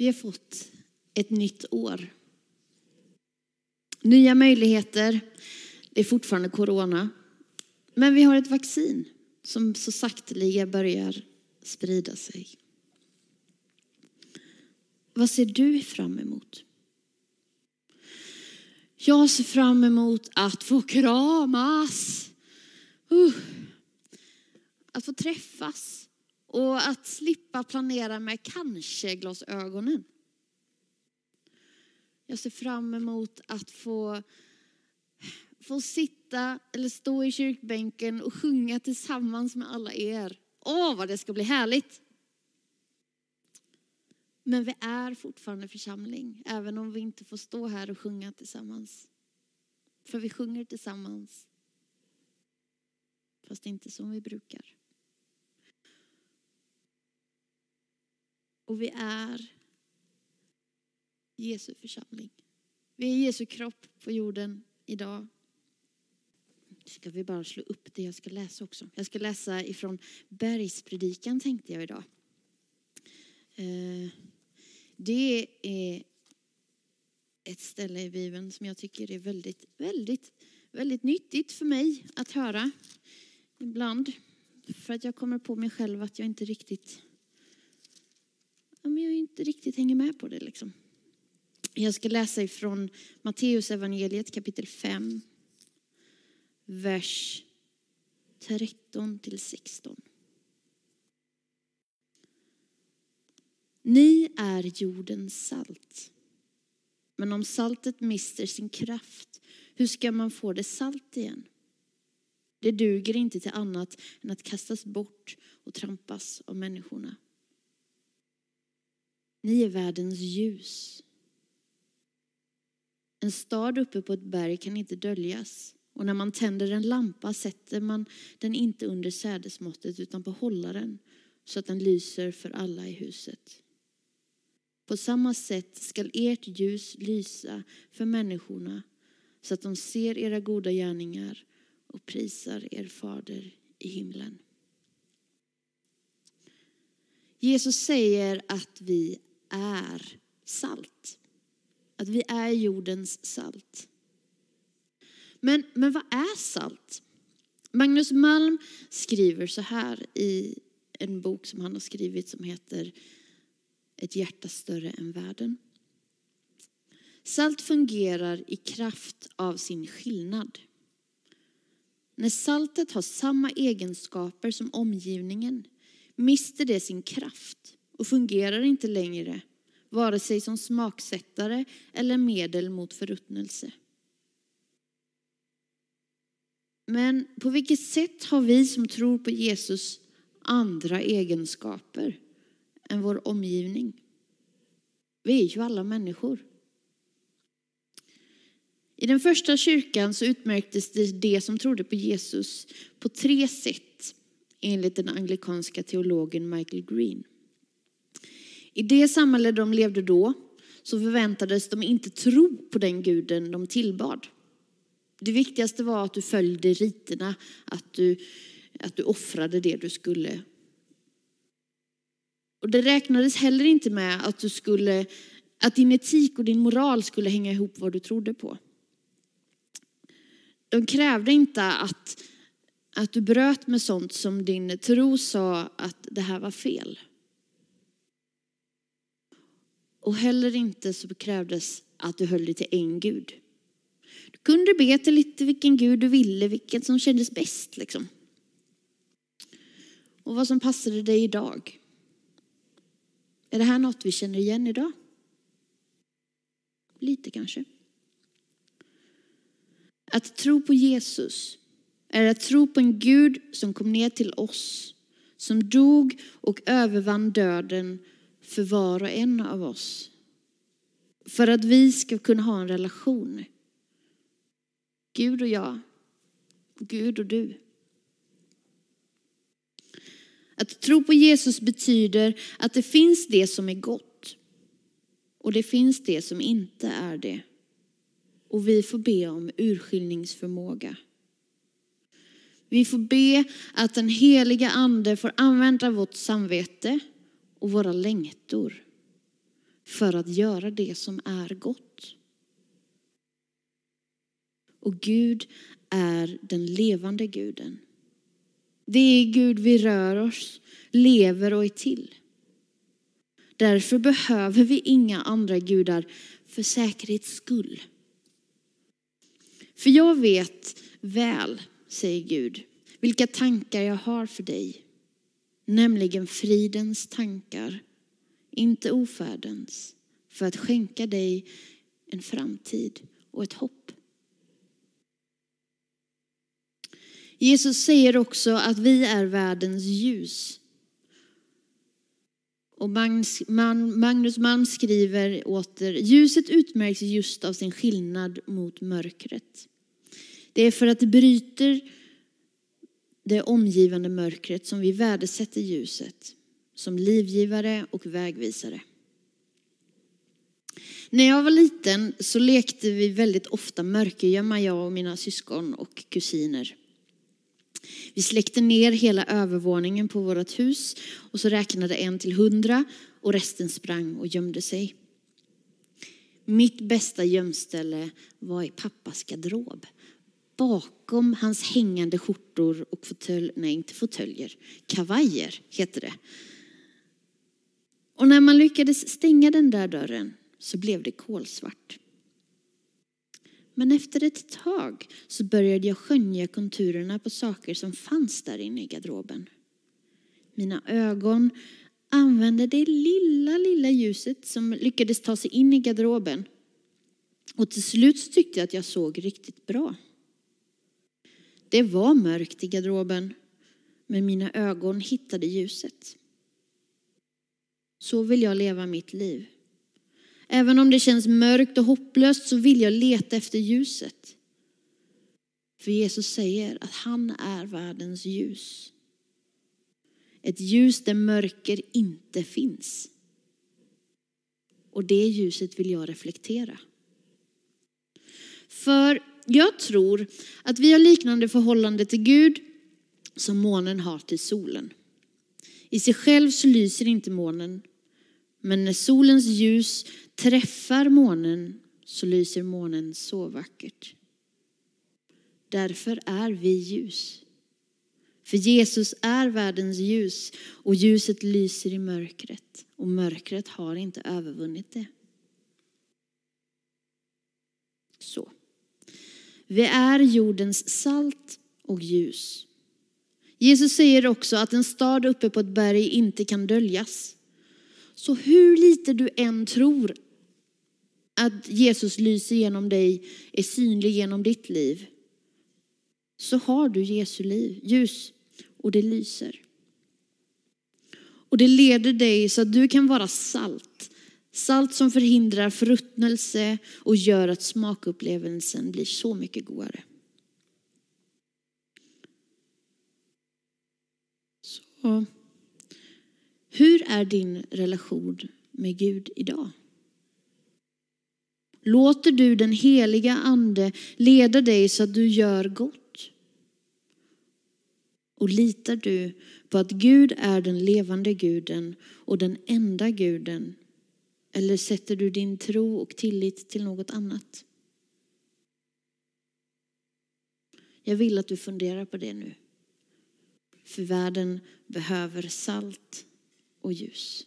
Vi har fått ett nytt år. Nya möjligheter. Det är fortfarande corona. Men vi har ett vaccin som så sakteliga börjar sprida sig. Vad ser du fram emot? Jag ser fram emot att få kramas. Uh. Att få träffas och att slippa planera med kanske-glasögonen. Jag ser fram emot att få, få sitta eller stå i kyrkbänken och sjunga tillsammans med alla er. Åh, vad det ska bli härligt! Men vi är fortfarande församling, även om vi inte får stå här och sjunga tillsammans. För vi sjunger tillsammans, fast inte som vi brukar. Och vi är Jesu församling. Vi är Jesu kropp på jorden idag. Ska vi bara slå upp det jag ska läsa också. Jag ska läsa ifrån Bergspredikan tänkte jag idag. Eh, det är ett ställe i Bibeln som jag tycker är väldigt, väldigt, väldigt nyttigt för mig att höra ibland. För att jag kommer på mig själv att jag inte riktigt, inte riktigt hänger med på det. Liksom. Jag ska läsa ifrån Matteus evangeliet kapitel 5, vers 13 till 16. Ni är jordens salt. Men om saltet mister sin kraft, hur ska man få det salt igen? Det duger inte till annat än att kastas bort och trampas av människorna. Ni är världens ljus. En stad uppe på ett berg kan inte döljas. Och när man tänder en lampa sätter man den inte under sädesmåttet utan på hållaren så att den lyser för alla i huset. På samma sätt skall ert ljus lysa för människorna så att de ser era goda gärningar och prisar er fader i himlen. Jesus säger att vi är salt. Att vi är jordens salt. Men, men vad är salt? Magnus Malm skriver så här i en bok som han har skrivit som heter Ett hjärta större än världen. Salt fungerar i kraft av sin skillnad. När saltet har samma egenskaper som omgivningen mister det sin kraft och fungerar inte längre vare sig som smaksättare eller medel mot förruttnelse. Men på vilket sätt har vi som tror på Jesus andra egenskaper än vår omgivning? Vi är ju alla människor. I den första kyrkan så utmärktes det de som trodde på Jesus på tre sätt enligt den anglikanska teologen Michael Green. I det samhälle de levde då så förväntades de inte tro på den guden de tillbad. Det viktigaste var att du följde riterna, att du, att du offrade det du skulle. Och det räknades heller inte med att, du skulle, att din etik och din moral skulle hänga ihop vad du trodde på. De krävde inte att, att du bröt med sånt som din tro sa att det här var fel. Och heller inte så krävdes att du höll dig till en gud. Du kunde be till lite vilken gud du ville, vilken som kändes bäst liksom. Och vad som passade dig idag. Är det här något vi känner igen idag? Lite kanske. Att tro på Jesus är att tro på en Gud som kom ner till oss, som dog och övervann döden för var och en av oss. För att vi ska kunna ha en relation. Gud och jag, Gud och du. Att tro på Jesus betyder att det finns det som är gott och det finns det som inte är det. Och vi får be om urskiljningsförmåga. Vi får be att den heliga ande får använda vårt samvete och våra längtor för att göra det som är gott. Och Gud är den levande guden. Det är Gud vi rör oss, lever och är till. Därför behöver vi inga andra gudar för säkerhets skull. För jag vet väl, säger Gud, vilka tankar jag har för dig. Nämligen fridens tankar, inte ofärdens, för att skänka dig en framtid och ett hopp. Jesus säger också att vi är världens ljus. Och Magnus Malm skriver åter, ljuset utmärks just av sin skillnad mot mörkret. Det är för att det bryter det omgivande mörkret som vi värdesätter ljuset som livgivare och vägvisare. När jag var liten så lekte vi väldigt ofta mörkergömma, jag och mina syskon och kusiner. Vi släckte ner hela övervåningen på vårt hus och så räknade en till hundra och resten sprang och gömde sig. Mitt bästa gömställe var i pappas garderob. Bakom hans hängande skjortor och fåtölj, nej inte fåtöljer, kavajer heter det. Och när man lyckades stänga den där dörren så blev det kolsvart. Men efter ett tag så började jag skönja konturerna på saker som fanns där inne i garderoben. Mina ögon använde det lilla, lilla ljuset som lyckades ta sig in i garderoben. Och till slut tyckte jag att jag såg riktigt bra. Det var mörkt i garderoben, men mina ögon hittade ljuset. Så vill jag leva mitt liv. Även om det känns mörkt och hopplöst så vill jag leta efter ljuset. För Jesus säger att han är världens ljus. Ett ljus där mörker inte finns. Och det ljuset vill jag reflektera. För jag tror att vi har liknande förhållande till Gud som månen har till solen. I sig själv så lyser inte månen, men när solens ljus träffar månen så lyser månen så vackert. Därför är vi ljus. För Jesus är världens ljus och ljuset lyser i mörkret och mörkret har inte övervunnit det. Så. Vi är jordens salt och ljus. Jesus säger också att en stad uppe på ett berg inte kan döljas. Så hur lite du än tror att Jesus lyser genom dig, är synlig genom ditt liv, så har du Jesu liv, ljus och det lyser. Och det leder dig så att du kan vara salt. Salt som förhindrar förruttnelse och gör att smakupplevelsen blir så mycket godare. Så, hur är din relation med Gud idag? Låter du den heliga ande leda dig så att du gör gott? Och litar du på att Gud är den levande guden och den enda guden? Eller sätter du din tro och tillit till något annat? Jag vill att du funderar på det nu. För världen behöver salt och ljus.